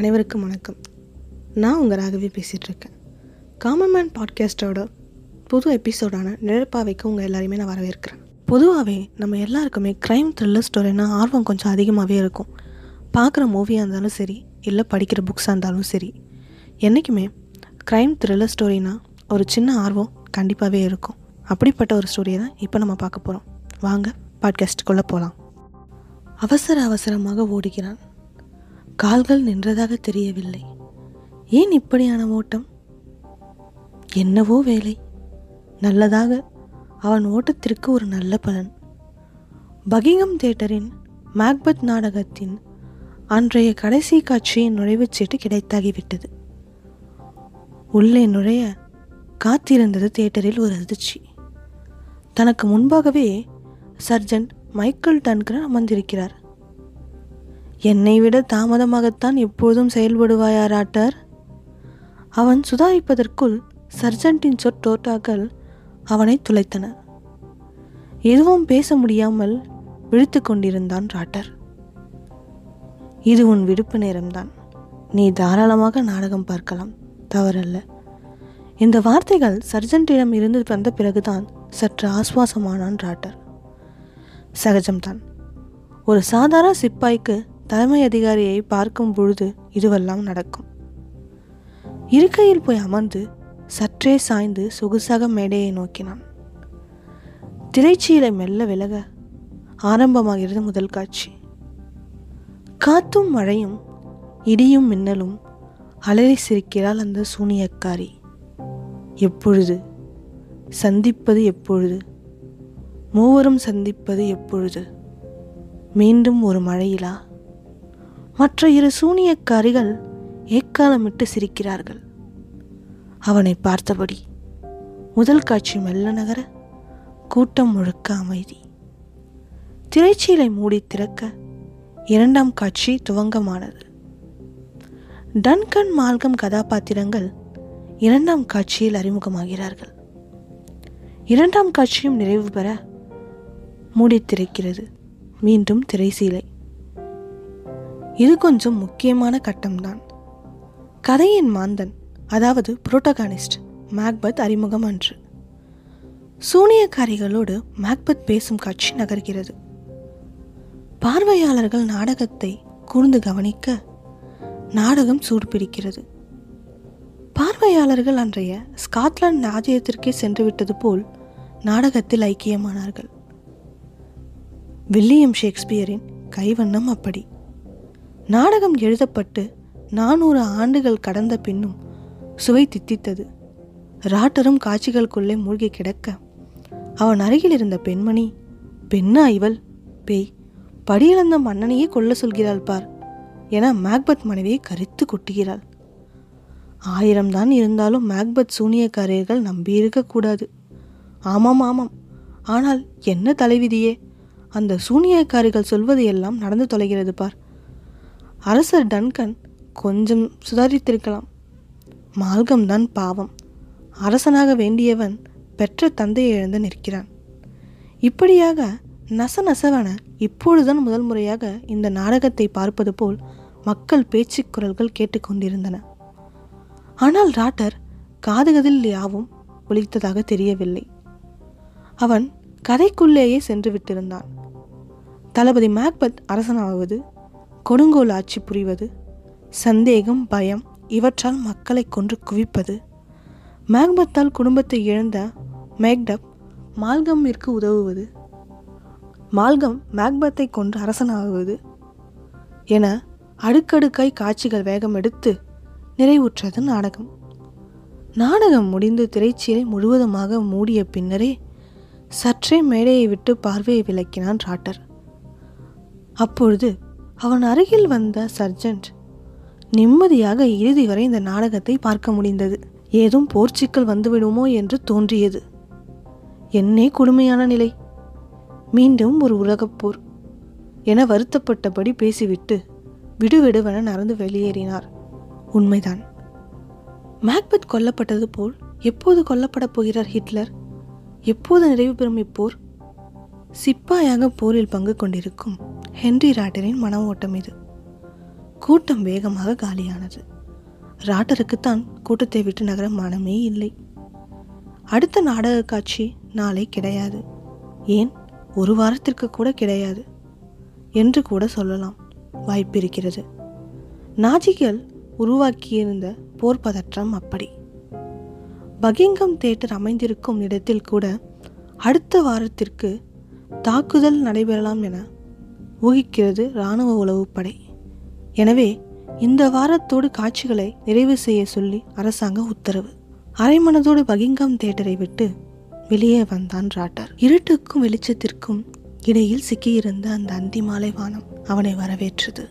அனைவருக்கும் வணக்கம். நான் உங்கள் ராகவி பேசிகிட்ருக்கேன் காமன் மேன் பாட்காஸ்டோட புது எபிசோடான நிழற்பாவைக்கு உங்கள் எல்லாருமே நான் வரவேற்கிறேன். பொதுவாகவே நம்ம எல்லாருக்குமே க்ரைம் த்ரில்லர் ஸ்டோரினா ஆர்வம் கொஞ்சம் அதிகமாகவே இருக்கும். பார்க்குற மூவியாக இருந்தாலும் சரி இல்லை படிக்கிற புக்ஸாக இருந்தாலும் சரி என்றைக்குமே க்ரைம் த்ரில்லர் ஸ்டோரினா ஒரு சின்ன ஆர்வம் கண்டிப்பாகவே இருக்கும். அப்படிப்பட்ட ஒரு ஸ்டோரியை தான் இப்போ நம்ம பார்க்க போகிறோம் வாங்க பாட்காஸ்ட்டுக்குள்ளே போகலாம் அவசர அவசரமாக ஓடுகிறான் கால்கள் நின்றதாக தெரியவில்லை. ஏன் இப்படியான ஓட்டம்? என்னவோ வேலை. நல்லதாக அவன் ஓட்டத்திற்கு ஒரு நல்ல பலன். பகிங்கம் தியேட்டரின் மேக்பத் நாடகத்தின் அன்றைய கடைசி காட்சியின் நுழைவுச் சீட்டு கிடைத்தாகிவிட்டது. உள்ளே நுழைய காத்திருந்தது தியேட்டரில் ஒரு அதிர்ச்சி. தனக்கு முன்பாகவே சர்ஜன்ட் மைக்கேல் டன்கரன் அமர்ந்திருக்கிறார். என்னை விட தாமதமாகத்தான் எப்போதும் செயல்படுவாயா ராட்டர் அவன் சுதாரிப்பதற்குள் சர்ஜன்ட்டின் சொற்றோட்டாக்கள் அவனை துளைத்தன. எதுவும் பேச முடியாமல் விழித்து கொண்டிருந்தான் ராட்டர். இது உன் விடுப்பு நேரம்தான். நீ தாராளமாக நாடகம் பார்க்கலாம். தவறல்ல. இந்த வார்த்தைகள் சர்ஜன்ட்டிடம் இருந்து வந்த பிறகுதான் சற்று ஆஸ்வாசமானான் ராட்டர். சகஜம்தான். ஒரு சாதாரண சிப்பாய்க்கு தலைமை அதிகாரியை பார்க்கும் பொழுது இதுவெல்லாம் நடக்கும். இருக்கையில் போய் அமர்ந்து சற்றே சாய்ந்து சொகுசாக மேடையை நோக்கினான். திரைச்சீலை மெல்ல விலக ஆரம்பமாகிறது முதல் காட்சி. காத்தும் மழையும் இடியும் மின்னலும் அலறி சிரிக்கிறாள் அந்த சூனியக்காரி. எப்பொழுது? சந்திப்பது எப்பொழுது? மூவரும் சந்திப்பது எப்பொழுது? மீண்டும் ஒரு மழையிலா? மற்ற இரு சூனியக்காரிகள் ஏக்காலமிட்டு சிரிக்கிறார்கள். அவனை பார்த்தபடி முதல் காட்சி மெல்ல நகர கூட்டம் முழுக்க அமைதி. திரைச்சீலை மூடி திறக்க இரண்டாம் காட்சி துவங்கமானது. டன்கன் மால்கம் கதாபாத்திரங்கள் இரண்டாம் காட்சியில் அறிமுகமாகிறார்கள். இரண்டாம் காட்சியும் நிறைவு பெற மூடித்திருக்கிறது. மீண்டும் திரைசீலை இது கொஞ்சம் முக்கியமான கட்டம்தான். கதையின் மாந்தன் அதாவது புரோட்டகானிஸ்ட் மேக்பத் அறிமுகம் அன்று. சூனியக்காரிகளோடு மேக்பத் பேசும் காட்சி நகர்கிறது. பார்வையாளர்கள் நாடகத்தை கூர்ந்து கவனிக்க நாடகம் சூடுபிடிக்கிறது. பார்வையாளர்கள் அன்றைய ஸ்காட்லாந்து ராஜ்யத்திற்கே சென்றுவிட்டது போல் நாடகத்தில் ஐக்கியமானார்கள். வில்லியம் ஷேக்ஸ்பியரின் கைவண்ணம் அப்படி. நாடகம் எழுதப்பட்டு நானூறு ஆண்டுகள் கடந்த பின்னும் சுவை தித்தித்தது. ராட்டரும் காட்சிகளுக்குள்ளே மூழ்கி கிடக்க. அவன் அருகில் இருந்த பெண்மணி பெண்ணா இவள்? பேய் படியிழந்த மன்னனையே கொல்ல சொல்கிறாள் பார் என மேக்பத் மனைவியை கரித்து கொட்டுகிறாள். ஆயிரம் தான் இருந்தாலும் மேக்பத் சூனியக்காரர்கள் நம்பியிருக்கக்கூடாது ஆமாம் ஆமாம். ஆனால் என்ன தலைவிதியே? அந்த சூனியக்காரிகள் சொல்வது எல்லாம் நடந்து தொலைகிறது பார். அரசர் டன்கன் கொஞ்சம் சுதாரித்திருக்கலாம். மால்கம்தான் பாவம். அரசனாக வேண்டியவன் பெற்ற தந்தையை இழந்து நிற்கிறான். இப்படியாக நச நசவன இப்பொழுதுதான் முதல் முறையாக இந்த நாடகத்தை பார்ப்பது போல் மக்கள் பேச்சு குரல்கள் கேட்டுக்கொண்டிருந்தன ஆனால் ராட்டர் காதுகதில் யாவும் ஒழித்ததாக தெரியவில்லை. அவன் கதைக்குள்ளேயே சென்று விட்டிருந்தான். தளபதி மேக்பத் அரசனாவது கொடுங்கோல் ஆட்சி புரிவது சந்தேகம் பயம் இவற்றால் மக்களை கொன்று குவிப்பது. மேக்பத்தால் குடும்பத்தை இழந்த மேக்டப் மால்கம்மிற்கு உதவுவது. மால்கம் மேக்பத்தை கொன்று அரசனாகுவது என அடுக்கடுக்காய் காட்சிகள் வேகம் எடுத்து நிறைவுற்றது நாடகம். நாடகம் முடிந்து திரைச்சீலை முழுவதுமாக மூடிய பின்னரே சற்றே மேடையை விட்டு பார்வையை விளக்கினான் ராட்டர். அப்பொழுது அவன் அருகில் வந்த சர்ஜன்ட் நிம்மதியாக இறுதி வரை இந்த நாடகத்தை பார்க்க முடிந்தது. ஏதும் போர்ச்சிக்கல் வந்துவிடுமோ என்று தோன்றியது. என்னே கொடுமையான நிலை. மீண்டும் ஒரு உலகப் போர் என வருத்தப்பட்டபடி பேசிவிட்டு விடுவிடுவென நடந்து வெளியேறினார். உண்மைதான். மேக்பத் கொல்லப்பட்டது போல் எப்போது கொல்லப்படப் போகிறார் ஹிட்லர்? எப்போது நிறைவு பெறும் இப்போர்? சிப்பாயாக போரில் பங்கு கொண்டிருக்கும். ஹென்றி ராட்டரின் மன ஓட்டம் இது. கூட்டம் வேகமாக காலியானது. ராட்டருக்குத்தான் கூட்டத்தை விட்டு நகர மனமே இல்லை. அடுத்த நாடக காட்சி நாளை கிடையாது. ஏன்? ஒரு வாரத்திற்கு கூட கிடையாது. என்று கூட சொல்லலாம். வாய்ப்பிருக்கிறது நாஜிகள் உருவாக்கியிருந்த போர் பதற்றம் அப்படி. பகிங்கம் தேட்டர் அமைந்திருக்கும் இடத்தில் கூட அடுத்த வாரத்திற்கு தாக்குதல் நடைபெறலாம் என ஊகிக்கிறது இராணுவ உளவுப்படை. எனவே இந்த வாரத்தோடு காட்சிகளை நிறைவு செய்ய சொல்லி அரசாங்க உத்தரவு. அரைமனதோடு பகிங்கம் தேட்டரை விட்டு வெளியே வந்தான் ராட்டர். இருட்டுக்கும் வெளிச்சத்திற்கும் இடையில் சிக்கியிருந்த அந்த அந்திமாலை வானம் அவனை வரவேற்றது.